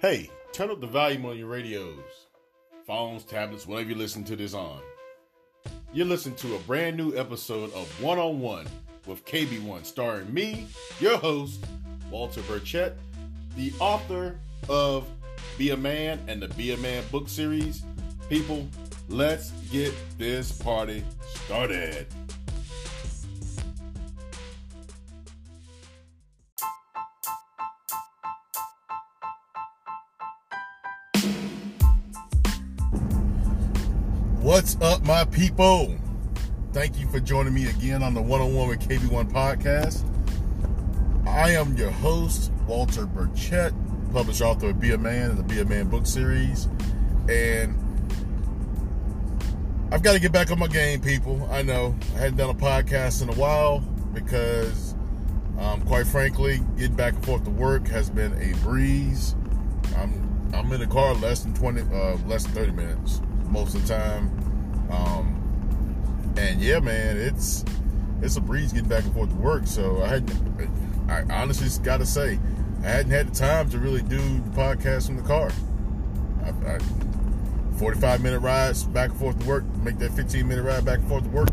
Hey, turn up the volume on your radios, phones, tablets, whatever you listen to this on. You're listening to a brand new episode of One on One with KB1, starring me, your host, Walter Burchett, the author of Be a Man and the Be a Man book series. People, let's get this party started. What's up, my people? Thank you for joining me again on the One on One with KB1 podcast. I am your host, Walter Burchett, published author of Be a Man and the Be a Man book series. And I've got to get back on my game, people. I know I hadn't done a podcast in a while because, um, quite frankly, getting back and forth to work has been a breeze. I'm I'm in the car less than 20, uh, less than 30 minutes most of the time. Um, and yeah, man, it's it's a breeze getting back and forth to work. So I had, I honestly got to say, I hadn't had the time to really do the podcast from the car. I, I, 45 minute rides back and forth to work, make that 15 minute ride back and forth to work,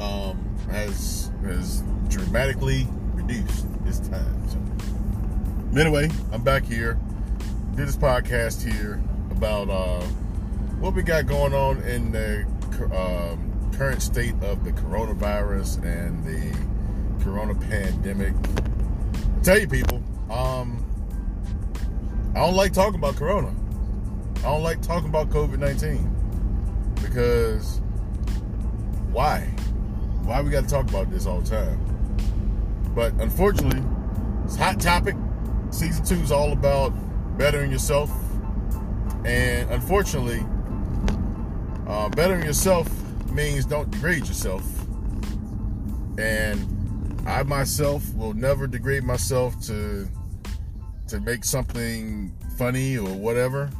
um, has has dramatically reduced this time. So, anyway, I'm back here. Did this podcast here about uh, what we got going on in the um, current state of the coronavirus and the corona pandemic. I tell you, people, um, I don't like talking about corona. I don't like talking about COVID 19 because why? Why we got to talk about this all the time? But unfortunately, it's hot topic. Season two is all about bettering yourself. And unfortunately, uh, bettering yourself means don't degrade yourself. And I myself will never degrade myself to to make something funny or whatever.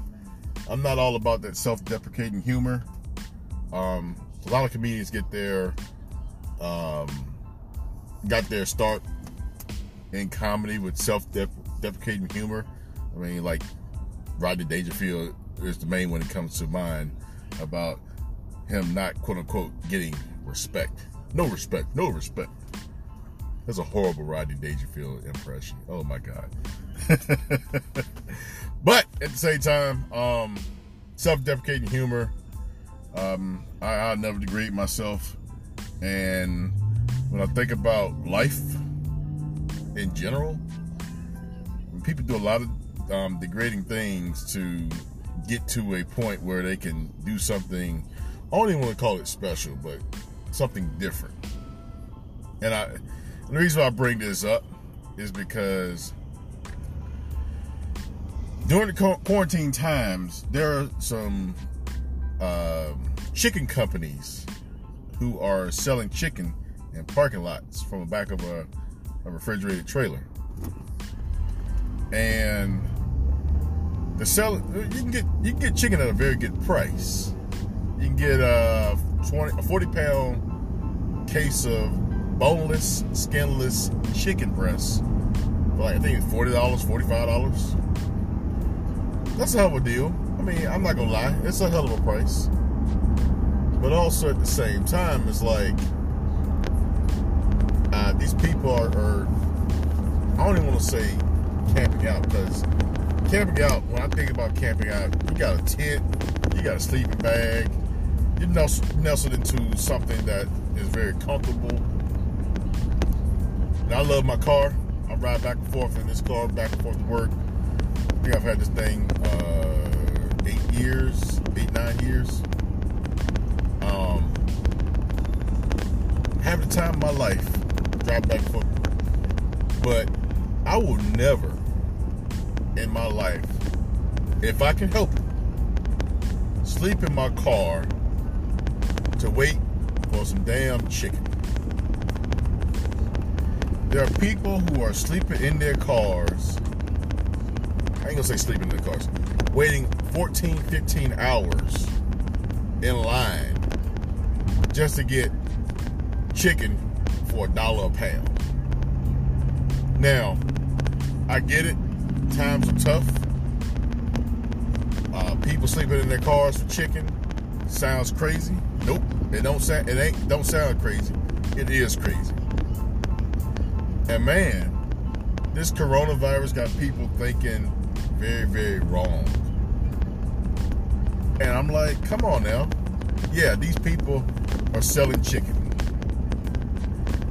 I'm not all about that self-deprecating humor. Um, a lot of comedians get their um, got their start in comedy with self-deprecating humor. I mean, like Rodney Dangerfield is the main one that comes to mind about him not quote unquote getting respect. No respect, no respect. That's a horrible Rodney Dangerfield impression. Oh my god. but at the same time, um, self-deprecating humor. Um, I, I'll never degrade myself. And when I think about life in general, when people do a lot of um, degrading things to get to a point where they can do something. I don't even want to call it special, but something different. And I, and the reason why I bring this up is because during the quarantine times, there are some uh, chicken companies who are selling chicken in parking lots from the back of a, a refrigerated trailer. And the sell you can get you can get chicken at a very good price. You can get a 20 a 40 pound case of boneless, skinless chicken breasts for like I think it's forty dollars, forty five dollars. That's a hell of a deal. I mean, I'm not gonna lie, it's a hell of a price. But also at the same time, it's like uh, these people are, are I don't even want to say camping out because camping out, when I think about camping out, you got a tent, you got a sleeping bag, you're nestled into something that is very comfortable. And I love my car. I ride back and forth in this car, back and forth to work. I think I've had this thing uh, eight years, eight, nine years. Um, the time of my life, drive back and forth. But I will never in my life, if I can help it, sleep in my car to wait for some damn chicken. There are people who are sleeping in their cars. I ain't gonna say sleeping in their cars, waiting 14, 15 hours in line just to get chicken for a dollar a pound. Now, I get it times are tough. Uh, people sleeping in their cars for chicken sounds crazy. Nope, it don't sound. It ain't. Don't sound crazy. It is crazy. And man, this coronavirus got people thinking very, very wrong. And I'm like, come on now. Yeah, these people are selling chicken.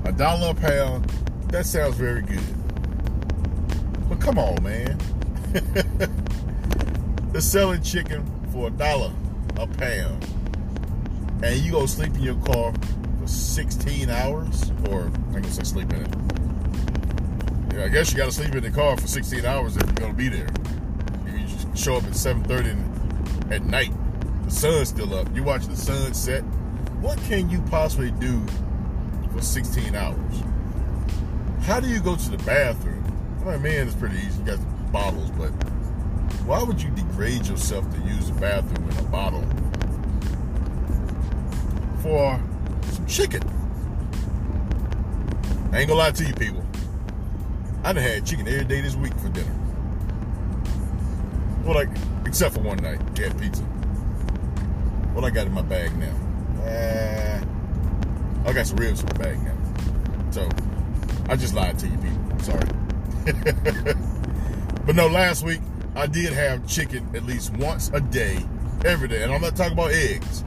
A dollar a pound, that sounds very good. But come on, man. They're selling chicken for a dollar a pound. And you go sleep in your car for 16 hours, or I guess I sleep in it. Yeah, I guess you got to sleep in the car for 16 hours if you're to be there. You show up at 7:30 at night. The sun's still up. You watch the sun set. What can you possibly do for 16 hours? How do you go to the bathroom? I man, it's pretty easy. You got bottles, but why would you degrade yourself to use the bathroom in a bottle for some chicken? I ain't gonna lie to you people. I done had chicken every day this week for dinner. Well, like, except for one night, had pizza. What I got in my bag now? Uh, I got some ribs in my bag now. So, I just lied to you people. Sorry. but no, last week I did have chicken at least once a day, every day. And I'm not talking about eggs.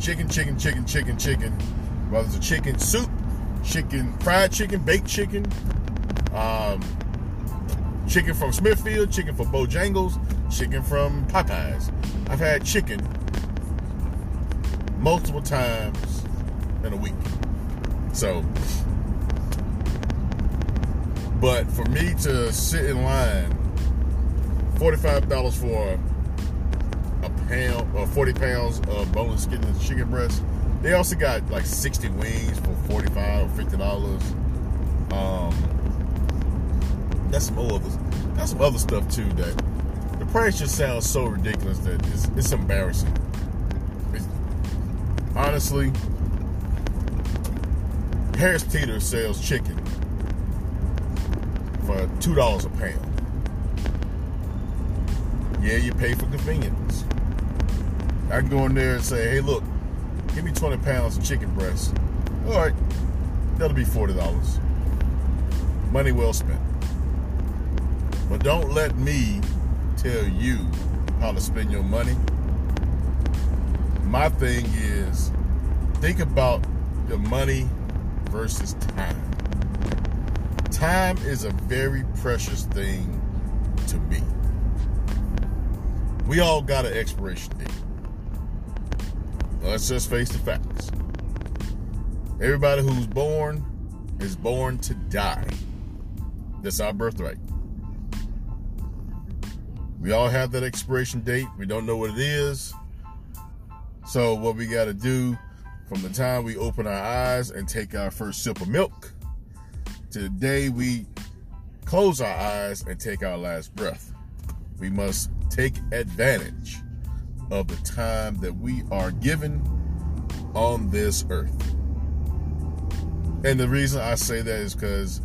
Chicken, chicken, chicken, chicken, chicken. Whether it's a chicken soup, chicken, fried chicken, baked chicken, um, chicken from Smithfield, chicken from Bojangles, chicken from Popeyes. I've had chicken multiple times in a week. So, but for me to sit in line, forty-five dollars for a pound or forty pounds of boneless and chicken breast. They also got like sixty wings for forty-five or fifty dollars. Um, that's some other, that's some other stuff too. That the price just sounds so ridiculous that it's, it's embarrassing. It's, honestly, Harris Teeter sells chicken for two dollars a pound. Yeah, you pay for convenience. I can go in there and say, hey, look, give me 20 pounds of chicken breast. All right, that'll be $40. Money well spent. But don't let me tell you how to spend your money. My thing is think about the money versus time. Time is a very precious thing to me. We all got an expiration date. Let's just face the facts. Everybody who's born is born to die. That's our birthright. We all have that expiration date. We don't know what it is. So, what we got to do from the time we open our eyes and take our first sip of milk to the day we close our eyes and take our last breath, we must take advantage of the time that we are given on this earth. And the reason I say that is because,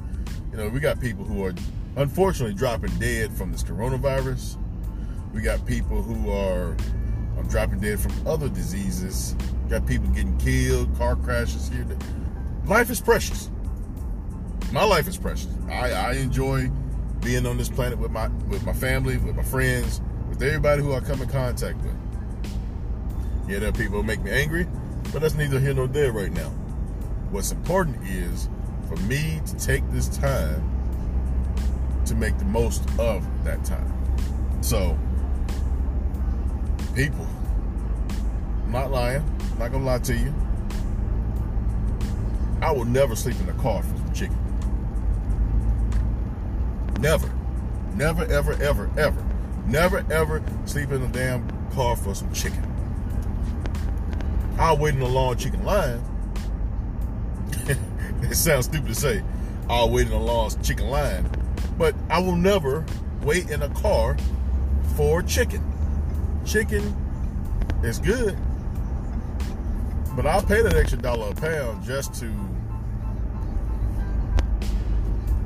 you know, we got people who are unfortunately dropping dead from this coronavirus. We got people who are um, dropping dead from other diseases. Got people getting killed, car crashes here. Life is precious. My life is precious. I, I enjoy being on this planet with my with my family, with my friends, with everybody who I come in contact with. Yeah, there are people who make me angry, but that's neither here nor there right now. What's important is for me to take this time to make the most of that time. So, people, I'm not lying, I'm not gonna lie to you. I will never sleep in a car for. Never. Never, ever, ever, ever. Never, ever sleep in a damn car for some chicken. I'll wait in a long chicken line. it sounds stupid to say, I'll wait in a long chicken line. But I will never wait in a car for chicken. Chicken is good. But I'll pay that extra dollar a pound just to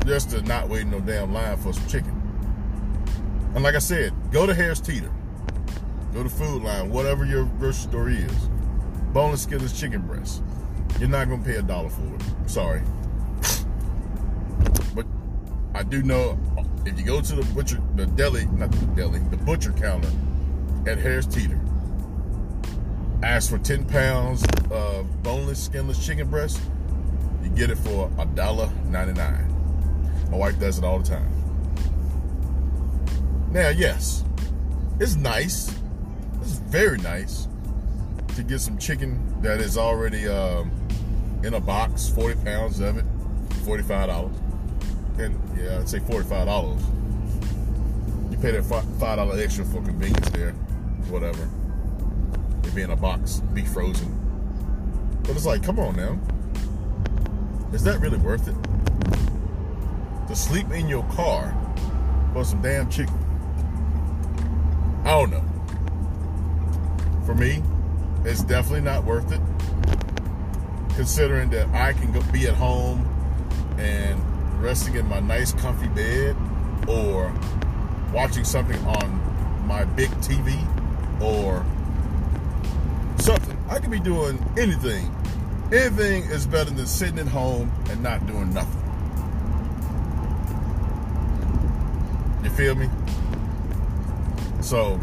just to not wait no damn line for some chicken. And like I said, go to Harris Teeter. go to Food Lion, whatever your grocery store is. Boneless skinless chicken breast. You're not gonna pay a dollar for it. Sorry. But I do know if you go to the butcher, the deli, not the deli, the butcher counter at Harris Teeter, ask for 10 pounds of boneless, skinless chicken breast, you get it for $1.99. My wife does it all the time. Now, yes, it's nice. It's very nice to get some chicken that is already um, in a box, 40 pounds of it, $45. And yeah, I'd say $45. You pay that $5 extra for convenience there, whatever. It being a box, be frozen. But it's like, come on now. Is that really worth it? To sleep in your car for some damn chicken? I don't know. For me, it's definitely not worth it. Considering that I can go be at home and resting in my nice comfy bed or watching something on my big TV or something. I could be doing anything. Anything is better than sitting at home and not doing nothing. Feel me? So,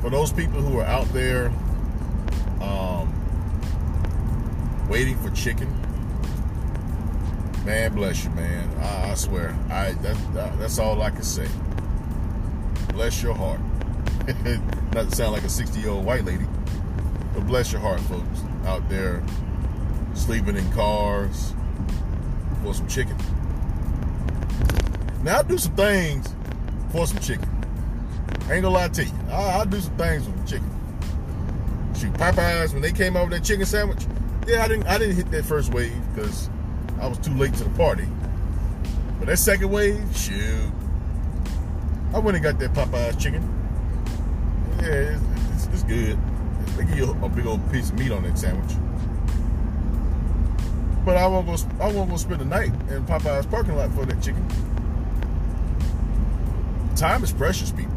for those people who are out there um, waiting for chicken, man, bless you, man. I, I swear, I that, that, that's all I can say. Bless your heart. Not to sound like a 60 year old white lady, but bless your heart, folks, out there sleeping in cars for some chicken. Now I do some things for some chicken. Ain't gonna lie to you. I, will do some things with chicken. Shoot, Popeyes when they came out with that chicken sandwich. Yeah, I didn't. I didn't hit that first wave because I was too late to the party. But that second wave, shoot, I went and got that Popeyes chicken. Yeah, it's, it's, it's good. They give you a big old piece of meat on that sandwich. But I won't go. I won't go spend the night in Popeyes parking lot for that chicken. Time is precious, people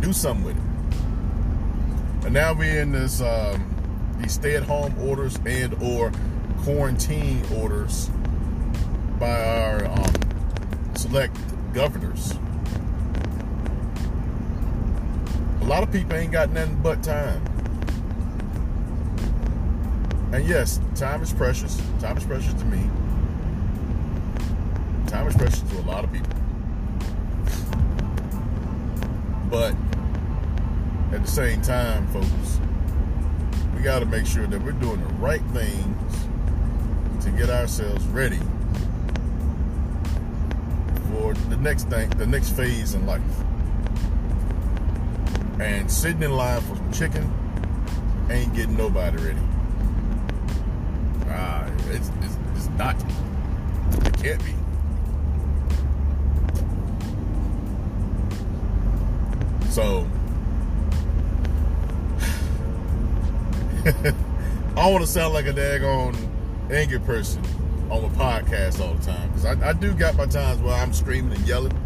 do something with it. And now we're in this um, these stay-at-home orders and or quarantine orders by our um, select governors. A lot of people ain't got nothing but time. And yes, time is precious. Time is precious to me. Time is precious to a lot of people. But at the same time, folks, we got to make sure that we're doing the right things to get ourselves ready for the next thing, the next phase in life. And sitting in line for some chicken ain't getting nobody ready. Ah, it's, it's, it's not. It can't be. So I want to sound like a daggone angry person on my podcast all the time because I, I do got my times where I'm screaming and yelling.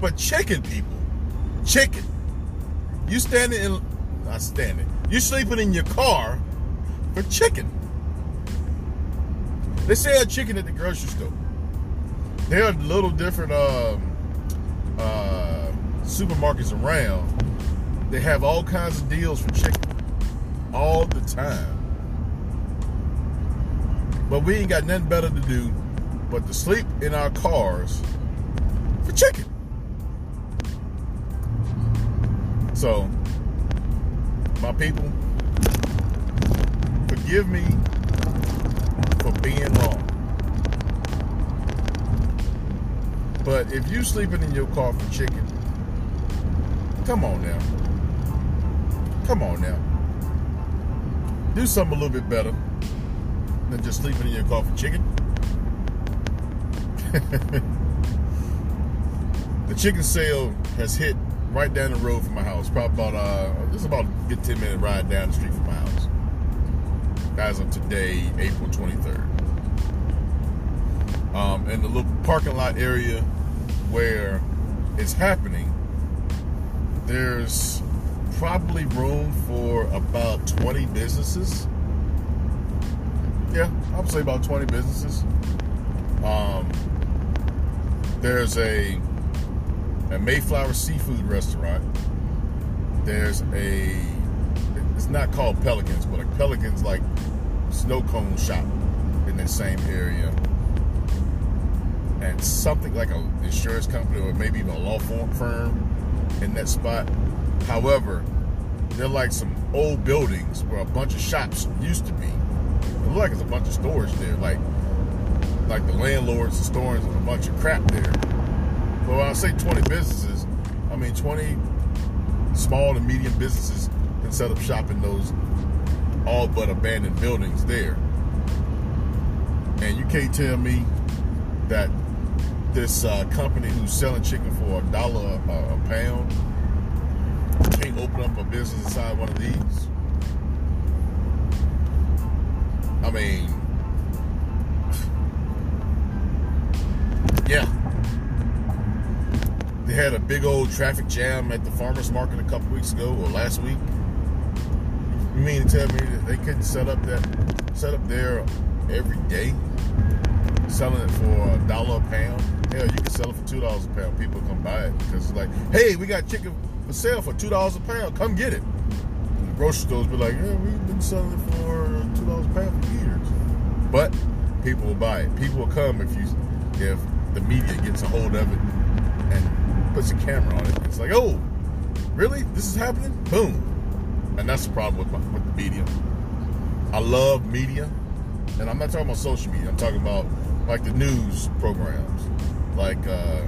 But chicken, people, chicken. You standing in, not standing. You sleeping in your car for chicken. They sell chicken at the grocery store. They're a little different um, supermarkets around. They have all kinds of deals for chicken all the time. But we ain't got nothing better to do but to sleep in our cars for chicken. So, my people, forgive me for being wrong. But if you sleeping in your car for chicken, come on now. Come on now do something a little bit better than just sleeping in your for chicken. the chicken sale has hit right down the road from my house. Probably about uh, this about a good ten minute ride down the street from my house. As of today, April twenty third. Um, in the little parking lot area where it's happening, there's probably room for about 20 businesses. Yeah, I would say about 20 businesses. Um, there's a, a Mayflower seafood restaurant. There's a, it's not called Pelicans, but a Pelicans like snow cone shop in the same area. And something like an insurance company or maybe even a law firm firm in that spot. However, they're like some old buildings where a bunch of shops used to be. It looks like it's a bunch of stores there, like like the landlords are storing a bunch of crap there. But when I say 20 businesses, I mean 20 small and medium businesses can set up shop in those all but abandoned buildings there. And you can't tell me that this uh, company who's selling chicken for a dollar a, pound can't open up a business inside one of these. I mean, yeah. They had a big old traffic jam at the farmer's market a couple weeks ago or last week. You mean to tell me that they couldn't set up that set up there every day, selling it for a dollar a pound? Hell, you can sell it for two dollars a pound. People come buy it because it's like, hey, we got chicken for sale for two dollars a pound. Come get it. And the grocery stores be like, yeah, we've been selling it for two dollars a pound for years. But people will buy it. People will come if you if the media gets a hold of it and puts a camera on it. It's like, oh, really? This is happening? Boom. And that's the problem with, my, with the media. I love media, and I'm not talking about social media. I'm talking about like the news programs, like uh,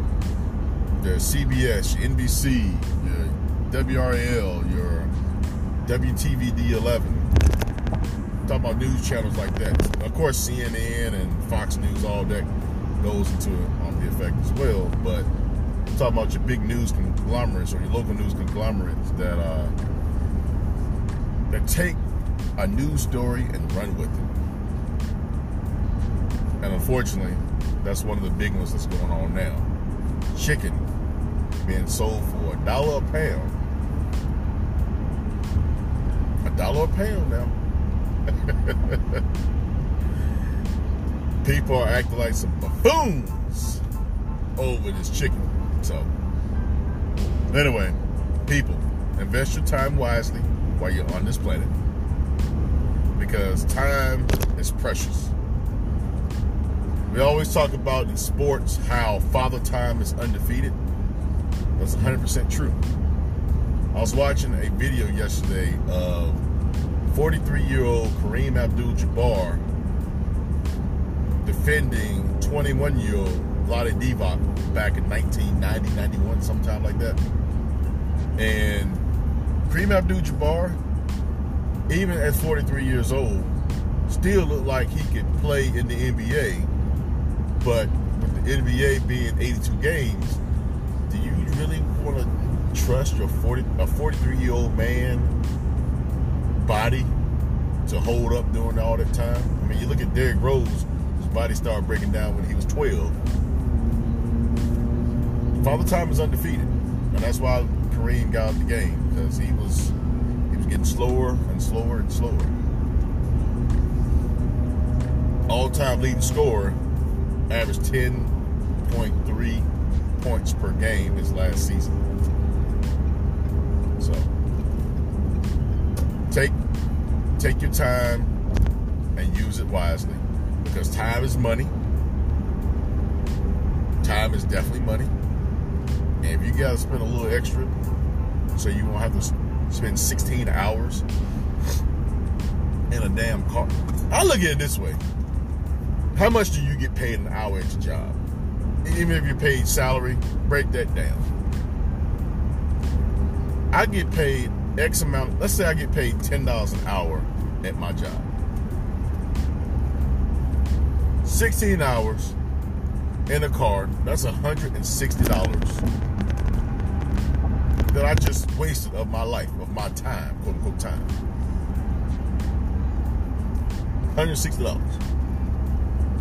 the CBS, your NBC, your WRAL, your WTVD11. Talking about news channels like that. Of course, CNN and Fox News, all that goes into it on the effect as well. But I'm talking about your big news conglomerates or your local news conglomerates that uh, that take a news story and run with it. And unfortunately, that's one of the big ones that's going on now. Chicken being sold for a dollar a pound. A dollar a pound now. People are acting like some buffoons over this chicken. So, anyway, people, invest your time wisely while you're on this planet because time is precious. We always talk about in sports how Father Time is undefeated. That's 100% true. I was watching a video yesterday of 43 year old Kareem Abdul Jabbar defending 21 year old Vlade Divac back in 1990, 91, sometime like that. And Kareem Abdul Jabbar, even at 43 years old, still looked like he could play in the NBA. But with the NBA being 82 games, do you really want to trust your 40 a 43 year old man body to hold up during all that time? I mean, you look at Derrick Rose, his body started breaking down when he was 12. Father Time is undefeated, and that's why Kareem got the game because he was he was getting slower and slower and slower. All-time leading scorer, averaged 10.3 points per game his last season. So take take your time and use it wisely because time is money. Time is definitely money. And if you gotta spend a little extra so you won't have to spend 16 hours in a damn car. I look at it this way. How much do you get paid an hour at your job? Even if you're paid salary, break that down. I get paid X amount, let's say I get paid $10 an hour at my job. 16 hours in a car, that's $160 that I just wasted of my life, of my time, quote unquote time. $160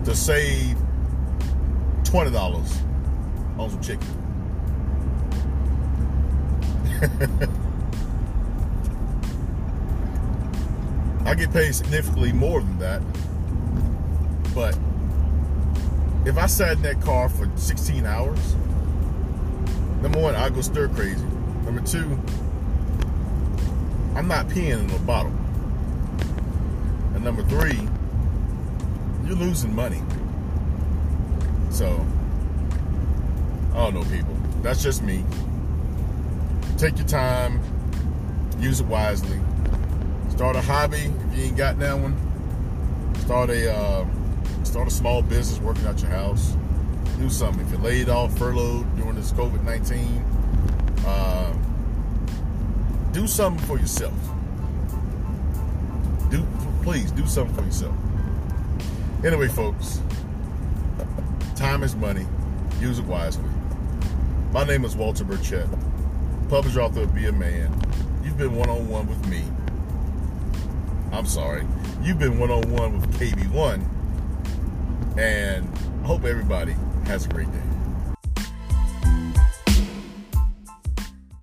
to save $20 on some chicken. I get paid significantly more than that. But if I sat in that car for 16 hours, number one, I go stir crazy. Number two, I'm not peeing in a bottle. And number three, you're losing money. So, I don't know, people. That's just me. Take your time, use it wisely. Start a hobby if you ain't got that one. Start a uh, start a small business working out your house. Do something. If you're laid off, furloughed during this COVID nineteen, uh, do something for yourself. Do please do something for yourself. Anyway, folks, time is money. Use it wisely. My name is Walter Burchett, publisher author of Be a Man. You've been one on one with me. I'm sorry. You've been one on one with KB1. And I hope everybody has a great day.